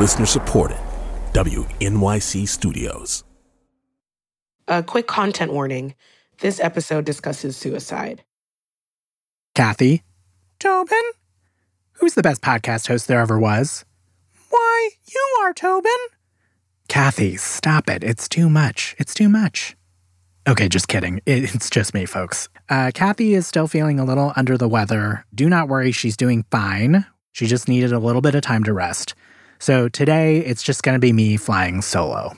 Listener supported. WNYC Studios. A quick content warning this episode discusses suicide. Kathy. Tobin? Who's the best podcast host there ever was? Why, you are, Tobin. Kathy, stop it. It's too much. It's too much. Okay, just kidding. It's just me, folks. Uh, Kathy is still feeling a little under the weather. Do not worry, she's doing fine. She just needed a little bit of time to rest. So today, it's just going to be me flying solo.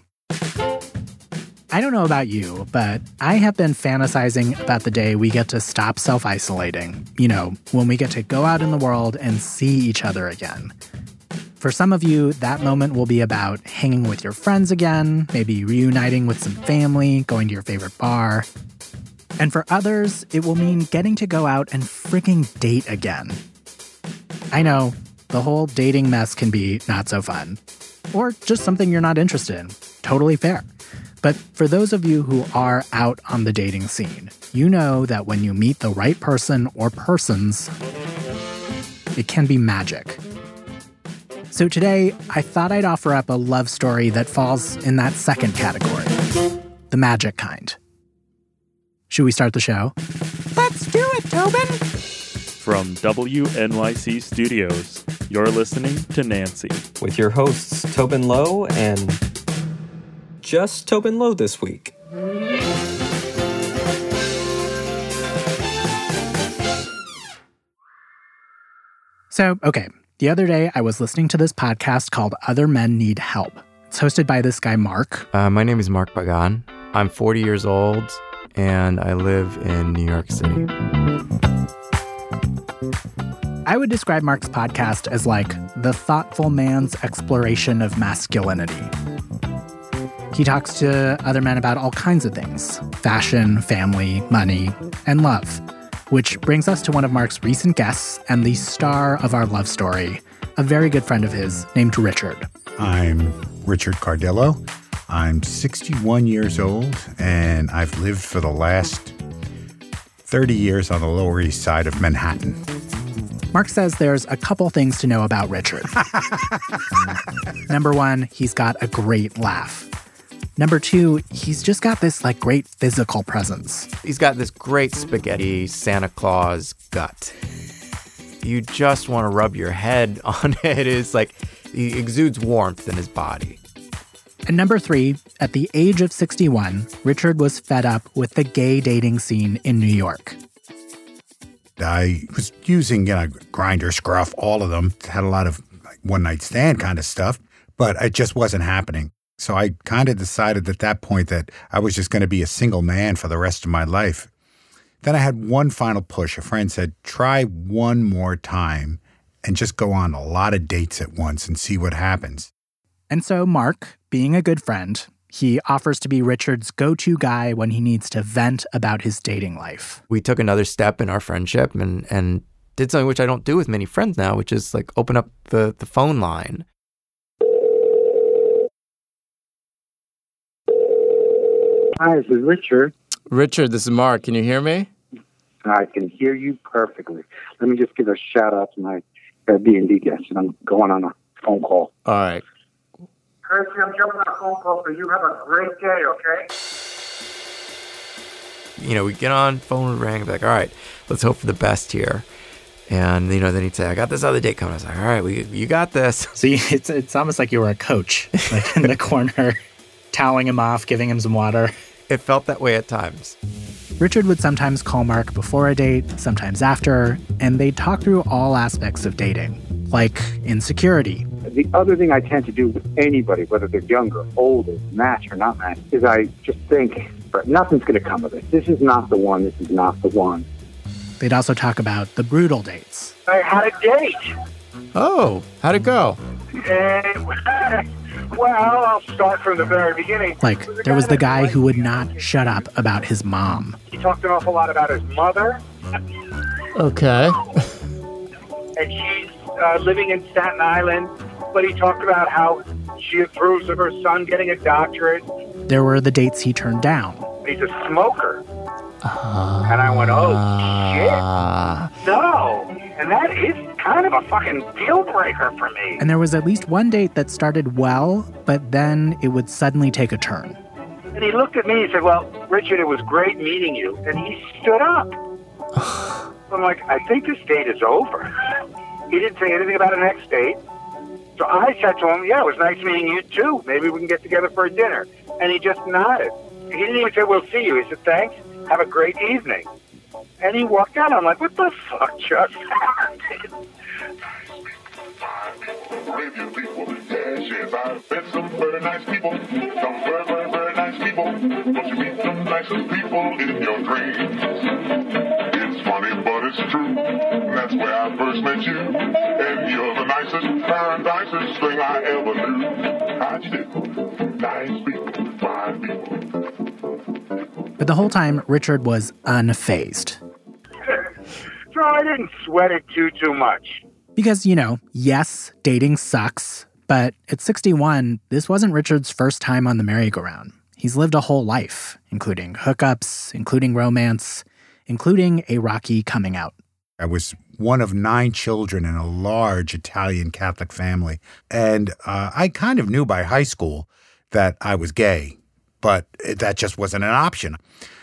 I don't know about you, but I have been fantasizing about the day we get to stop self isolating. You know, when we get to go out in the world and see each other again. For some of you, that moment will be about hanging with your friends again, maybe reuniting with some family, going to your favorite bar. And for others, it will mean getting to go out and freaking date again. I know, the whole dating mess can be not so fun. Or just something you're not interested in. Totally fair. But for those of you who are out on the dating scene, you know that when you meet the right person or persons, it can be magic. So today, I thought I'd offer up a love story that falls in that second category the magic kind. Should we start the show? Let's do it, Tobin! From WNYC Studios, you're listening to Nancy. With your hosts, Tobin Low and just Tobin Low this week. So, okay, the other day I was listening to this podcast called Other Men Need Help. It's hosted by this guy, Mark. Uh, my name is Mark Pagán. I'm 40 years old and I live in New York City. I would describe Mark's podcast as like the thoughtful man's exploration of masculinity. He talks to other men about all kinds of things fashion, family, money, and love. Which brings us to one of Mark's recent guests and the star of our love story, a very good friend of his named Richard. I'm Richard Cardillo. I'm 61 years old, and I've lived for the last 30 years on the Lower East Side of Manhattan. Mark says there's a couple things to know about Richard. Number one, he's got a great laugh. Number two, he's just got this like great physical presence. He's got this great spaghetti Santa Claus gut. You just want to rub your head on it. It's like he exudes warmth in his body. And number three, at the age of 61, Richard was fed up with the gay dating scene in New York. I was using, you know, Grindr, scruff, all of them. Had a lot of like, one night stand kind of stuff, but it just wasn't happening. So I kind of decided at that point that I was just going to be a single man for the rest of my life. Then I had one final push. A friend said, try one more time and just go on a lot of dates at once and see what happens. And so Mark, being a good friend, he offers to be Richard's go to guy when he needs to vent about his dating life. We took another step in our friendship and, and did something which I don't do with many friends now, which is like open up the, the phone line. Hi, this is Richard. Richard, this is Mark. Can you hear me? I can hear you perfectly. Let me just give a shout out to my Airbnb guest, and I'm going on a phone call. All right. Percy, I'm jumping on a phone call, so you have a great day, okay? You know, we get on, phone would ring, like, all right, let's hope for the best here. And, you know, then he'd say, I got this other date coming. I was like, all right, we, you got this. See, it's, it's almost like you were a coach, like in the corner, toweling him off, giving him some water. It felt that way at times. Richard would sometimes call Mark before a date, sometimes after, and they'd talk through all aspects of dating, like insecurity. The other thing I tend to do with anybody, whether they're younger, older, match or not match, is I just think, nothing's going to come of it. This is not the one. This is not the one. They'd also talk about the brutal dates. I had a date. Oh, how'd it go? And, well, I'll start from the very beginning. Like, there was the guy who would not shut up about his mom. He talked an awful lot about his mother. Okay. and she's uh, living in Staten Island. But he talked about how she approves of her son getting a doctorate. There were the dates he turned down. He's a smoker. and I went, oh, shit. Ah. No. And that is kind of a fucking deal breaker for me. And there was at least one date that started well, but then it would suddenly take a turn. And he looked at me and said, Well, Richard, it was great meeting you. And he stood up. I'm like, I think this date is over. He didn't say anything about a next date. So I said to him, Yeah, it was nice meeting you too. Maybe we can get together for a dinner. And he just nodded. He didn't even say, We'll see you. He said, Thanks. Have a great evening. And he walked out. I'm like, What the fuck just happened? Arabian people. I've met some very nice people. Some very, very, very nice people. But you meet the nicest people in your dreams. It's funny, but it's true. That's where I first met you. And you're the nicest, very nicest thing I ever knew. How'd you do? Nice people, fine people. But the whole time, Richard was unfazed. So I didn't sweat it too, too much. Because, you know, yes, dating sucks, but at 61, this wasn't Richard's first time on the merry-go-round. He's lived a whole life, including hookups, including romance, including a rocky coming out. I was one of nine children in a large Italian Catholic family. And uh, I kind of knew by high school that I was gay, but that just wasn't an option.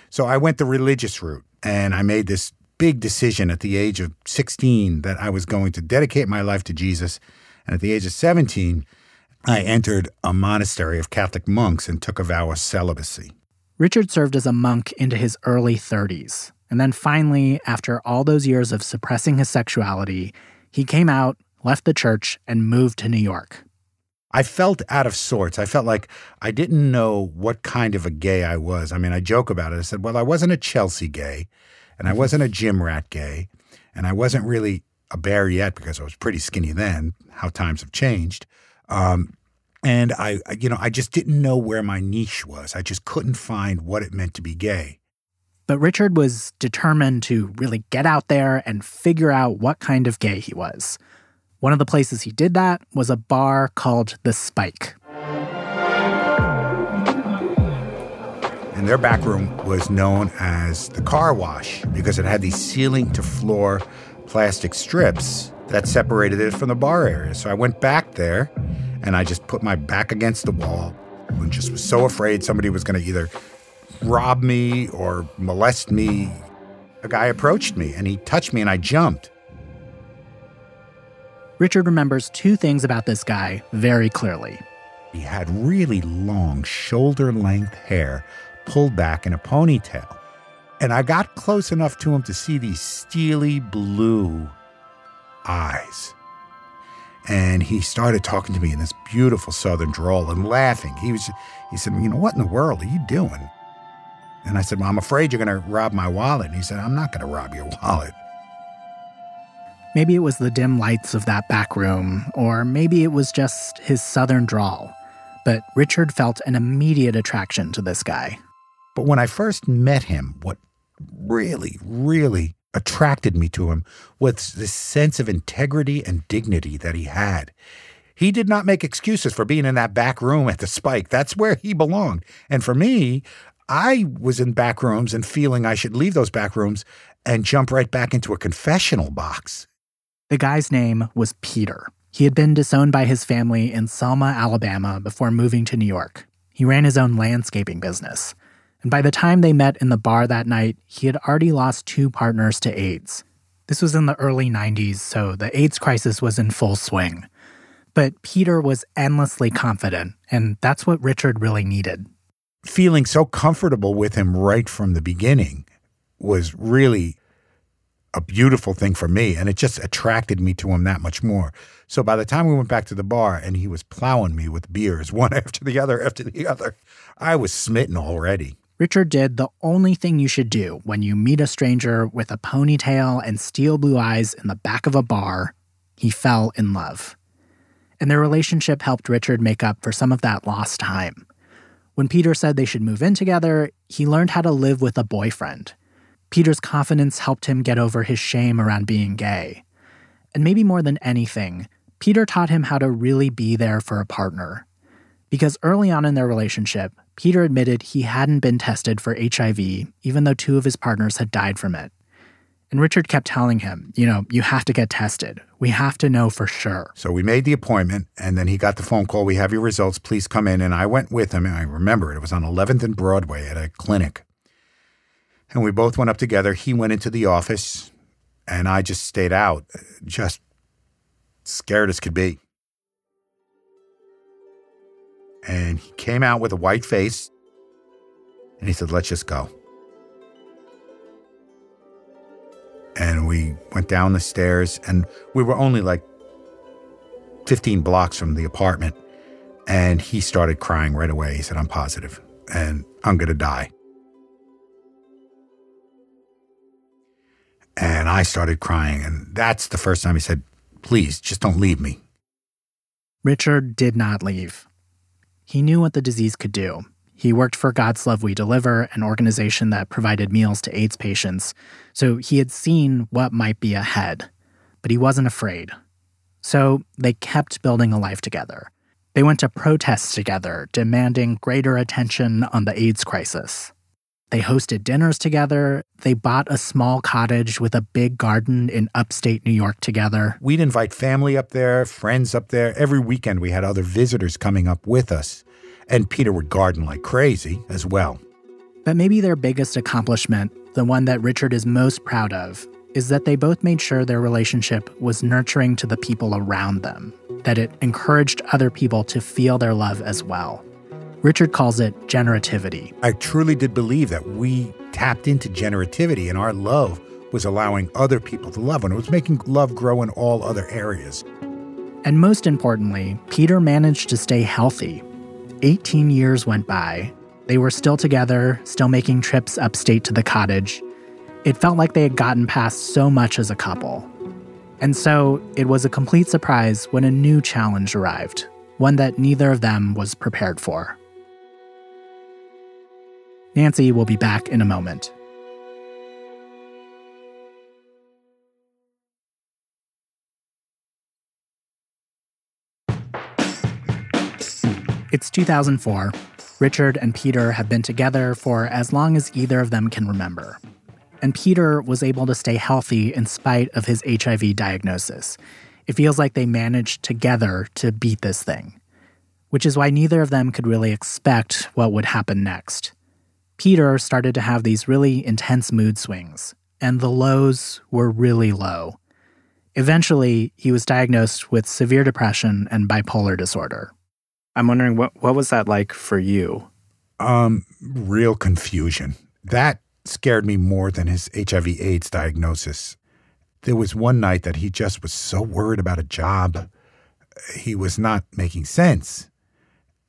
So I went the religious route and I made this big decision at the age of 16 that I was going to dedicate my life to Jesus. And at the age of 17, I entered a monastery of Catholic monks and took a vow of celibacy. Richard served as a monk into his early 30s. And then finally, after all those years of suppressing his sexuality, he came out, left the church, and moved to New York. I felt out of sorts. I felt like I didn't know what kind of a gay I was. I mean, I joke about it. I said, well, I wasn't a Chelsea gay, and I mm-hmm. wasn't a gym rat gay, and I wasn't really a bear yet because I was pretty skinny then. How times have changed. Um, and I, you know, I just didn't know where my niche was. I just couldn't find what it meant to be gay. But Richard was determined to really get out there and figure out what kind of gay he was. One of the places he did that was a bar called The Spike. And their back room was known as the car wash because it had these ceiling to floor plastic strips that separated it from the bar area. So I went back there and I just put my back against the wall and just was so afraid somebody was going to either rob me or molest me. A guy approached me and he touched me and I jumped. Richard remembers two things about this guy very clearly. He had really long shoulder length hair pulled back in a ponytail. And I got close enough to him to see these steely blue eyes. And he started talking to me in this beautiful southern drawl and laughing. He was he said, "You know what in the world are you doing?" And I said, well, I'm afraid you're going to rob my wallet. And he said, I'm not going to rob your wallet. Maybe it was the dim lights of that back room, or maybe it was just his southern drawl. But Richard felt an immediate attraction to this guy. But when I first met him, what really, really attracted me to him was this sense of integrity and dignity that he had. He did not make excuses for being in that back room at the Spike. That's where he belonged. And for me, I was in back rooms and feeling I should leave those back rooms and jump right back into a confessional box. The guy's name was Peter. He had been disowned by his family in Selma, Alabama before moving to New York. He ran his own landscaping business. And by the time they met in the bar that night, he had already lost two partners to AIDS. This was in the early 90s, so the AIDS crisis was in full swing. But Peter was endlessly confident, and that's what Richard really needed. Feeling so comfortable with him right from the beginning was really a beautiful thing for me, and it just attracted me to him that much more. So by the time we went back to the bar and he was plowing me with beers, one after the other after the other, I was smitten already. Richard did the only thing you should do when you meet a stranger with a ponytail and steel blue eyes in the back of a bar. He fell in love. And their relationship helped Richard make up for some of that lost time. When Peter said they should move in together, he learned how to live with a boyfriend. Peter's confidence helped him get over his shame around being gay. And maybe more than anything, Peter taught him how to really be there for a partner. Because early on in their relationship, Peter admitted he hadn't been tested for HIV, even though two of his partners had died from it. And Richard kept telling him, you know, you have to get tested. We have to know for sure. So we made the appointment, and then he got the phone call. We have your results. Please come in. And I went with him. And I remember it. It was on 11th and Broadway at a clinic. And we both went up together. He went into the office, and I just stayed out, just scared as could be. And he came out with a white face, and he said, Let's just go. and we went down the stairs and we were only like 15 blocks from the apartment and he started crying right away he said i'm positive and i'm going to die and i started crying and that's the first time he said please just don't leave me Richard did not leave. He knew what the disease could do. He worked for God's Love We Deliver, an organization that provided meals to AIDS patients, so he had seen what might be ahead, but he wasn't afraid. So they kept building a life together. They went to protests together, demanding greater attention on the AIDS crisis. They hosted dinners together. They bought a small cottage with a big garden in upstate New York together. we'd invite family up there friends up there every weekend we had other visitors coming up with us and peter would garden like crazy as well But maybe their biggest accomplishment, the one that Richard is most proud of, is that they both made sure their relationship was nurturing to the people around them, that it encouraged other people to feel their love as well. Richard calls it generativity. I truly did believe that we tapped into generativity and our love was allowing other people to love and it was making love grow in all other areas. And most importantly, Peter managed to stay healthy. 18 years went by. They were still together, still making trips upstate to the cottage. It felt like they had gotten past so much as a couple. And so it was a complete surprise when a new challenge arrived, one that neither of them was prepared for. Nancy will be back in a moment. It's 2004. Richard and Peter have been together for as long as either of them can remember. And Peter was able to stay healthy in spite of his HIV diagnosis. It feels like they managed together to beat this thing, which is why neither of them could really expect what would happen next. Peter started to have these really intense mood swings, and the lows were really low. Eventually, he was diagnosed with severe depression and bipolar disorder. I'm wondering what what was that like for you? Um, real confusion. That scared me more than his HIV AIDS diagnosis. There was one night that he just was so worried about a job. He was not making sense.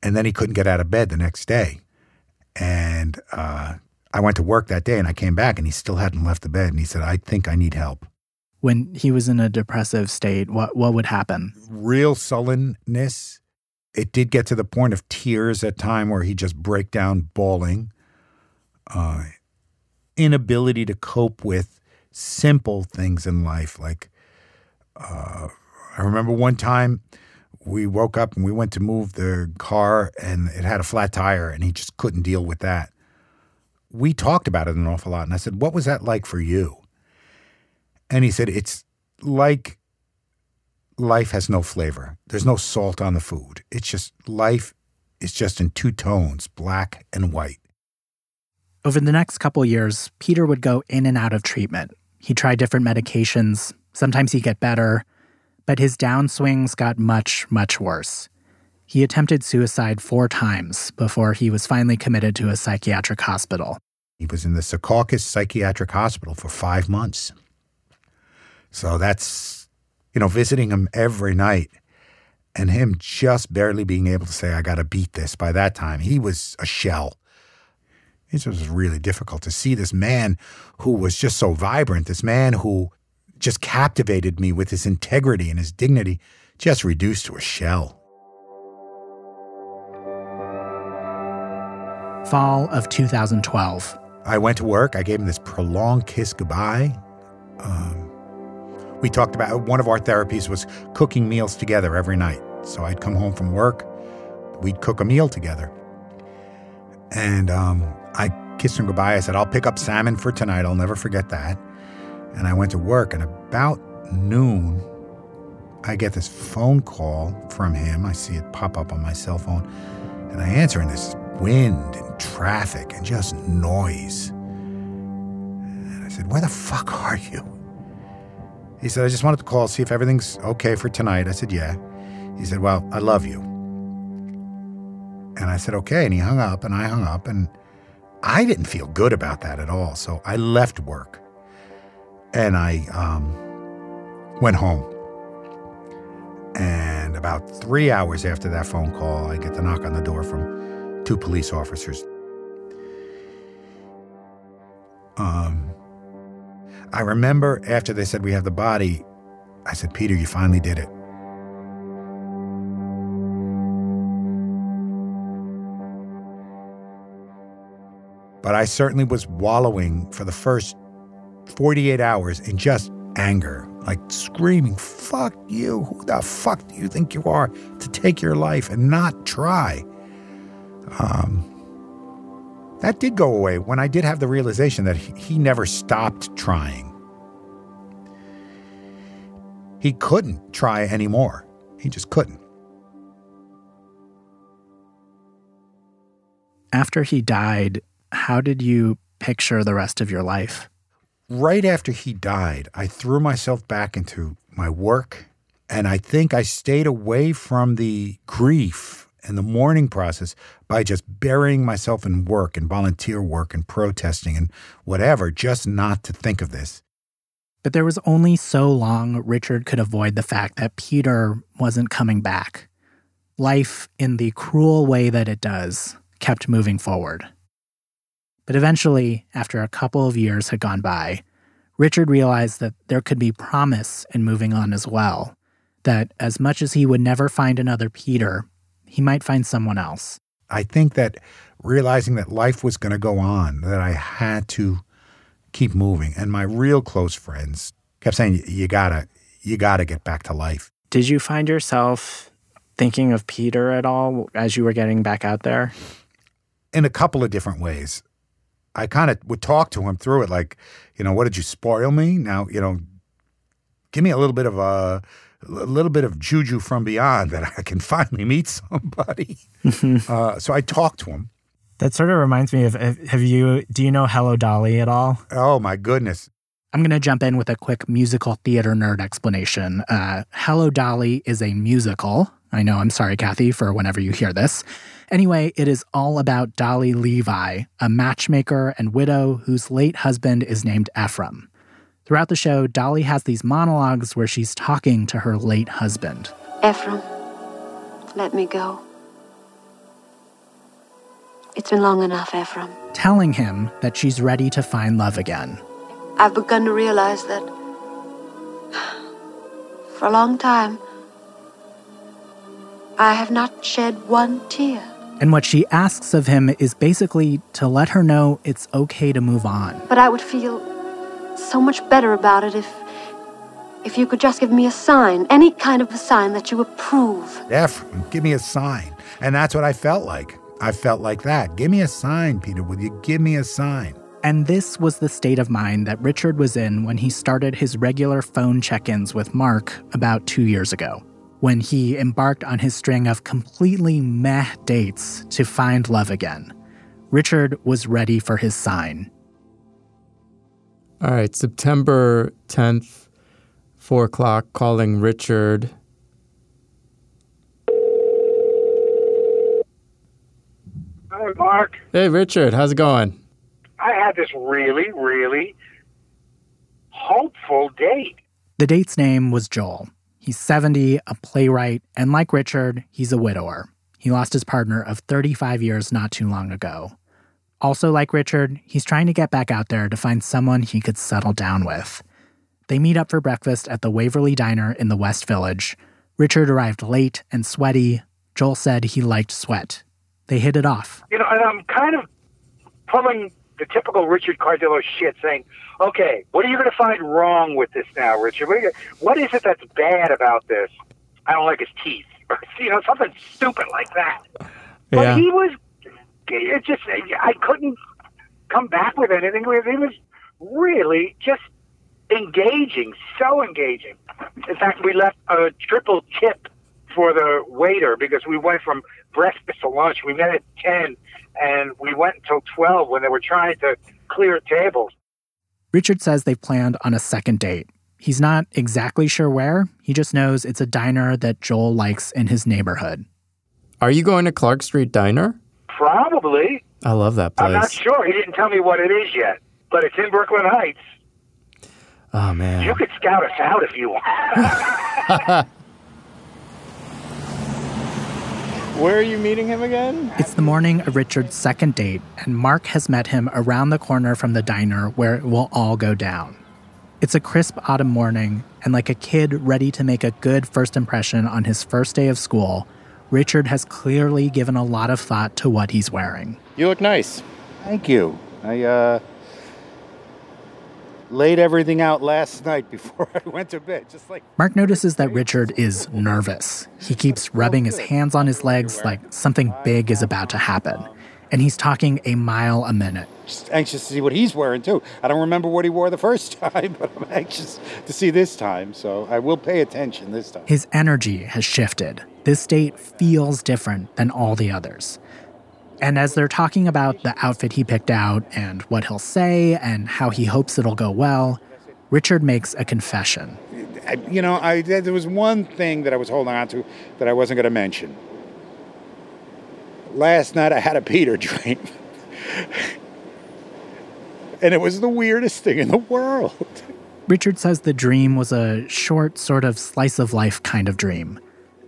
And then he couldn't get out of bed the next day. And uh, I went to work that day and I came back and he still hadn't left the bed. And he said, I think I need help. When he was in a depressive state, what what would happen? Real sullenness. It did get to the point of tears at time where he just break down bawling. Uh, inability to cope with simple things in life. Like, uh, I remember one time we woke up and we went to move the car and it had a flat tire and he just couldn't deal with that. We talked about it an awful lot. And I said, What was that like for you? And he said, It's like life has no flavor. There's no salt on the food. It's just life is just in two tones, black and white. Over the next couple years, Peter would go in and out of treatment. He tried different medications. Sometimes he'd get better, but his downswings got much, much worse. He attempted suicide four times before he was finally committed to a psychiatric hospital. He was in the Secaucus Psychiatric Hospital for five months. So that's, you know, visiting him every night and him just barely being able to say, I got to beat this by that time. He was a shell. It was really difficult to see this man who was just so vibrant, this man who just captivated me with his integrity and his dignity, just reduced to a shell. Fall of 2012. I went to work. I gave him this prolonged kiss goodbye. Um, we talked about one of our therapies was cooking meals together every night. So I'd come home from work, we'd cook a meal together. And um, I kissed him goodbye. I said, I'll pick up salmon for tonight. I'll never forget that. And I went to work, and about noon, I get this phone call from him. I see it pop up on my cell phone, and I answer, and this wind and traffic and just noise. And I said, Where the fuck are you? He said, I just wanted to call, see if everything's okay for tonight. I said, Yeah. He said, Well, I love you. And I said, Okay. And he hung up, and I hung up, and I didn't feel good about that at all. So I left work and I um, went home. And about three hours after that phone call, I get the knock on the door from two police officers. Um, I remember after they said we have the body, I said, Peter, you finally did it. But I certainly was wallowing for the first 48 hours in just anger, like screaming, fuck you. Who the fuck do you think you are to take your life and not try? Um, that did go away when I did have the realization that he, he never stopped trying. He couldn't try anymore. He just couldn't. After he died, how did you picture the rest of your life? Right after he died, I threw myself back into my work, and I think I stayed away from the grief and the mourning process by just burying myself in work and volunteer work and protesting and whatever, just not to think of this. But there was only so long Richard could avoid the fact that Peter wasn't coming back. Life, in the cruel way that it does, kept moving forward. But eventually, after a couple of years had gone by, Richard realized that there could be promise in moving on as well. That as much as he would never find another Peter, he might find someone else. I think that realizing that life was going to go on, that I had to keep moving. And my real close friends kept saying, you gotta, you gotta get back to life. Did you find yourself thinking of Peter at all as you were getting back out there? In a couple of different ways. I kind of would talk to him through it, like, you know, what did you spoil me? Now, you know, give me a little bit of a, a little bit of juju from beyond that I can finally meet somebody. uh, so I talked to him. That sort of reminds me of have you do you know Hello Dolly at all? Oh my goodness. I'm going to jump in with a quick musical theater nerd explanation. Uh, Hello Dolly is a musical. I know, I'm sorry, Kathy, for whenever you hear this. Anyway, it is all about Dolly Levi, a matchmaker and widow whose late husband is named Ephraim. Throughout the show, Dolly has these monologues where she's talking to her late husband. Ephraim, let me go. It's been long enough, Ephraim. Telling him that she's ready to find love again. I've begun to realize that for a long time, I have not shed one tear. And what she asks of him is basically to let her know it's okay to move on. But I would feel so much better about it if if you could just give me a sign, any kind of a sign that you approve. Ephraim, give me a sign. And that's what I felt like. I felt like that. Give me a sign, Peter. Will you give me a sign? And this was the state of mind that Richard was in when he started his regular phone check ins with Mark about two years ago, when he embarked on his string of completely meh dates to find love again. Richard was ready for his sign. All right, September 10th, 4 o'clock, calling Richard. Hi, Mark. Hey, Richard, how's it going? I had this really, really hopeful date. The date's name was Joel. He's 70, a playwright, and like Richard, he's a widower. He lost his partner of 35 years not too long ago. Also, like Richard, he's trying to get back out there to find someone he could settle down with. They meet up for breakfast at the Waverly Diner in the West Village. Richard arrived late and sweaty. Joel said he liked sweat. They hit it off. You know, and I'm kind of pulling the typical Richard Cardillo shit, saying, "Okay, what are you going to find wrong with this now, Richard? What, you, what is it that's bad about this? I don't like his teeth, or you know, something stupid like that." But Yeah. he was, it just, I couldn't come back with anything. He was really just engaging, so engaging. In fact, we left a triple tip for the waiter because we went from breakfast to lunch. We met at 10 and we went until 12 when they were trying to clear tables. Richard says they've planned on a second date. He's not exactly sure where, he just knows it's a diner that Joel likes in his neighborhood. Are you going to Clark Street Diner? Probably. I love that place. I'm not sure. He didn't tell me what it is yet, but it's in Brooklyn Heights. Oh, man. You could scout us out if you want. Where are you meeting him again? It's the morning of Richard's second date, and Mark has met him around the corner from the diner where it will all go down. It's a crisp autumn morning, and like a kid ready to make a good first impression on his first day of school, Richard has clearly given a lot of thought to what he's wearing. You look nice. Thank you. I uh, laid everything out last night before I went to bed, just like Mark notices that Richard is nervous. He keeps rubbing his hands on his legs like something big is about to happen. Um, and he's talking a mile a minute. just anxious to see what he's wearing too. I don't remember what he wore the first time, but I'm anxious to see this time, so I will pay attention this time. His energy has shifted. This date feels different than all the others. And as they're talking about the outfit he picked out and what he'll say and how he hopes it'll go well, Richard makes a confession. I, you know, I there was one thing that I was holding on to that I wasn't going to mention. Last night I had a Peter dream. and it was the weirdest thing in the world. Richard says the dream was a short, sort of slice of life kind of dream.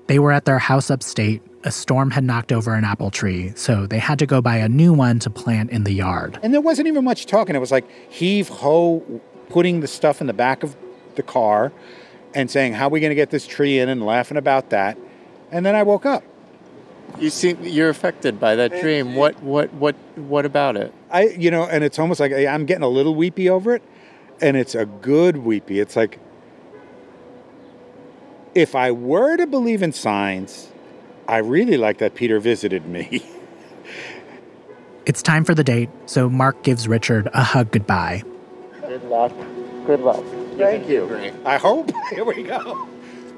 They were at their house upstate. A storm had knocked over an apple tree, so they had to go buy a new one to plant in the yard. And there wasn't even much talking. It was like heave ho, putting the stuff in the back of the car and saying, How are we going to get this tree in? and laughing about that. And then I woke up. You seem you're affected by that dream. What what what what about it? I, you know, and it's almost like I- I'm getting a little weepy over it, and it's a good weepy. It's like if I were to believe in signs, I really like that Peter visited me. It's time for the date, so Mark gives Richard a hug goodbye. Good luck. Good luck. Thank you. I hope. Here we go.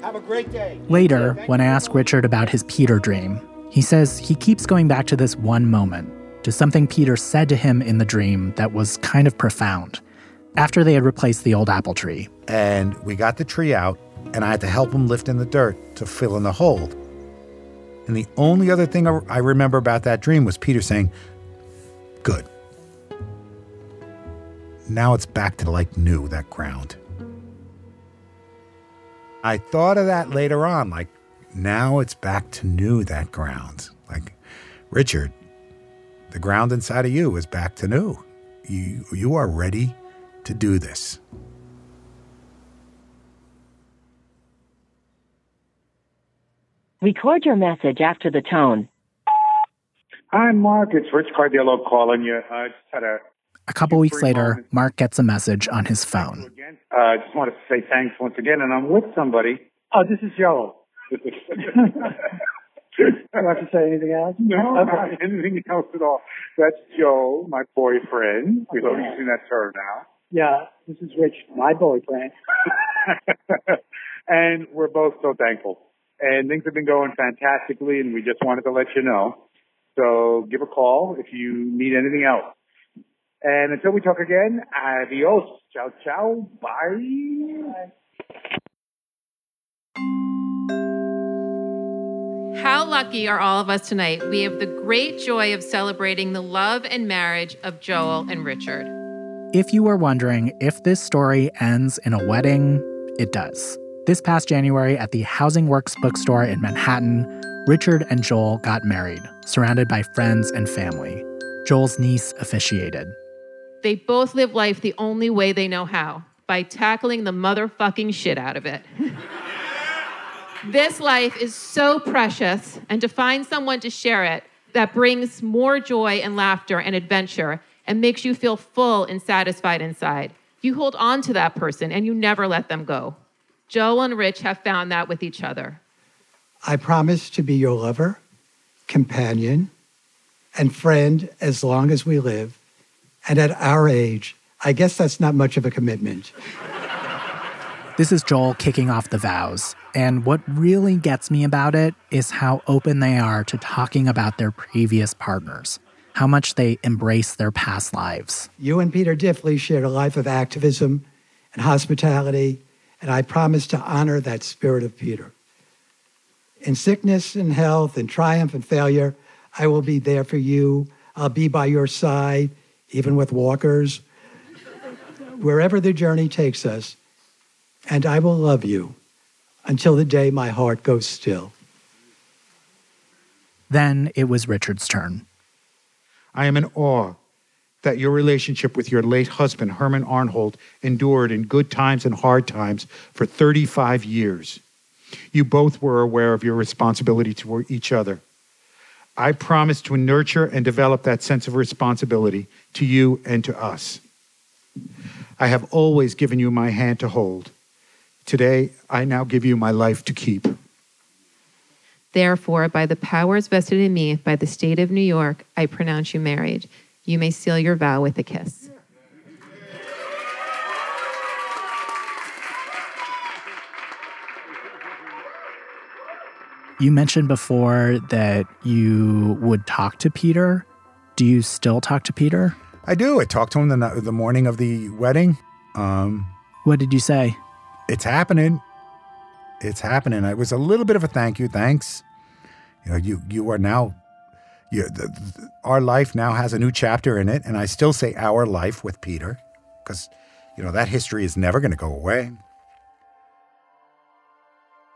Have a great day. Later, when I ask Richard about his Peter dream, he says he keeps going back to this one moment, to something Peter said to him in the dream that was kind of profound. After they had replaced the old apple tree, And we got the tree out, and I had to help him lift in the dirt to fill in the hole. And the only other thing I remember about that dream was Peter saying, Good. Now it's back to like new, that ground. I thought of that later on, like, now it's back to new, that ground. Like, Richard, the ground inside of you is back to new. You, you are ready to do this. Record your message after the tone. Hi, Mark. It's Rich Cardillo calling you. I just had a a couple weeks later, Mark gets a message on his phone. Uh, I just wanted to say thanks once again, and I'm with somebody. Oh, this is Joe. Do I have to say anything else? No, not anything else at all. That's Joe, my boyfriend. We've only seen that term now. Yeah, this is Rich, my boyfriend. and we're both so thankful. And things have been going fantastically, and we just wanted to let you know. So give a call if you need anything else. And until we talk again, adios. Ciao, ciao. Bye. How lucky are all of us tonight? We have the great joy of celebrating the love and marriage of Joel and Richard. If you were wondering if this story ends in a wedding, it does. This past January at the Housing Works bookstore in Manhattan, Richard and Joel got married, surrounded by friends and family. Joel's niece officiated. They both live life the only way they know how by tackling the motherfucking shit out of it. this life is so precious, and to find someone to share it that brings more joy and laughter and adventure and makes you feel full and satisfied inside. You hold on to that person and you never let them go. Joel and Rich have found that with each other. I promise to be your lover, companion, and friend as long as we live. And at our age, I guess that's not much of a commitment. This is Joel kicking off the vows. And what really gets me about it is how open they are to talking about their previous partners, how much they embrace their past lives. You and Peter Diffley shared a life of activism and hospitality, and I promise to honor that spirit of Peter. In sickness and health, in triumph and failure, I will be there for you. I'll be by your side, even with walkers, wherever the journey takes us. And I will love you until the day my heart goes still. Then it was Richard's turn. I am in awe that your relationship with your late husband, Herman Arnhold, endured in good times and hard times for 35 years. You both were aware of your responsibility to each other. I promise to nurture and develop that sense of responsibility to you and to us. I have always given you my hand to hold. Today, I now give you my life to keep. Therefore, by the powers vested in me by the state of New York, I pronounce you married. You may seal your vow with a kiss. You mentioned before that you would talk to Peter. Do you still talk to Peter? I do. I talked to him the, the morning of the wedding. Um, what did you say? It's happening. It's happening. It was a little bit of a thank you. Thanks. You know, you you are now. You, the, the, our life now has a new chapter in it, and I still say our life with Peter, because you know that history is never going to go away.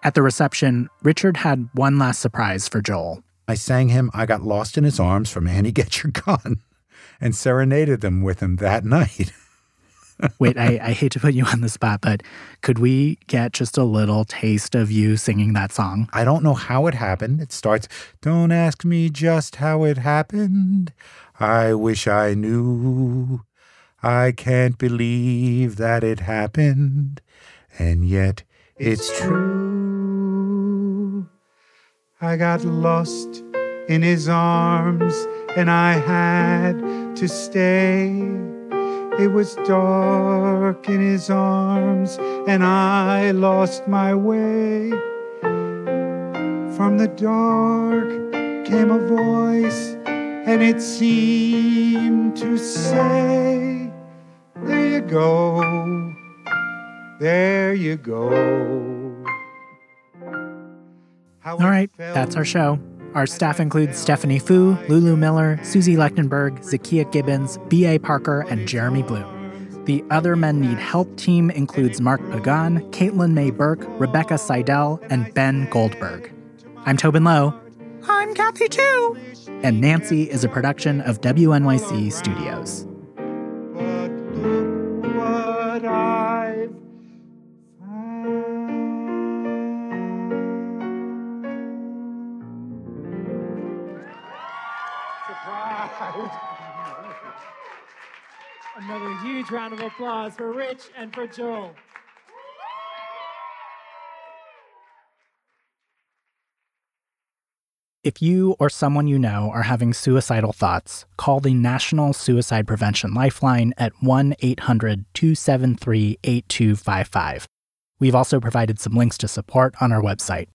At the reception, Richard had one last surprise for Joel. I sang him I Got Lost in His Arms from Annie Get Your Gun and serenaded them with him that night. Wait, I, I hate to put you on the spot, but could we get just a little taste of you singing that song? I don't know how it happened. It starts, Don't ask me just how it happened. I wish I knew. I can't believe that it happened. And yet it's true. I got lost in his arms and I had to stay. It was dark in his arms and I lost my way. From the dark came a voice and it seemed to say, There you go, there you go. All right, that's our show. Our staff includes Stephanie Fu, Lulu Miller, Susie Lechtenberg, Zakiya Gibbons, B.A. Parker, and Jeremy Bloom. The Other Men Need Help team includes Mark Pagán, Caitlin Mae Burke, Rebecca Seidel, and Ben Goldberg. I'm Tobin Low. I'm Kathy too. And Nancy is a production of WNYC Studios. Huge round of applause for Rich and for Joel. If you or someone you know are having suicidal thoughts, call the National Suicide Prevention Lifeline at 1 800 273 8255. We've also provided some links to support on our website,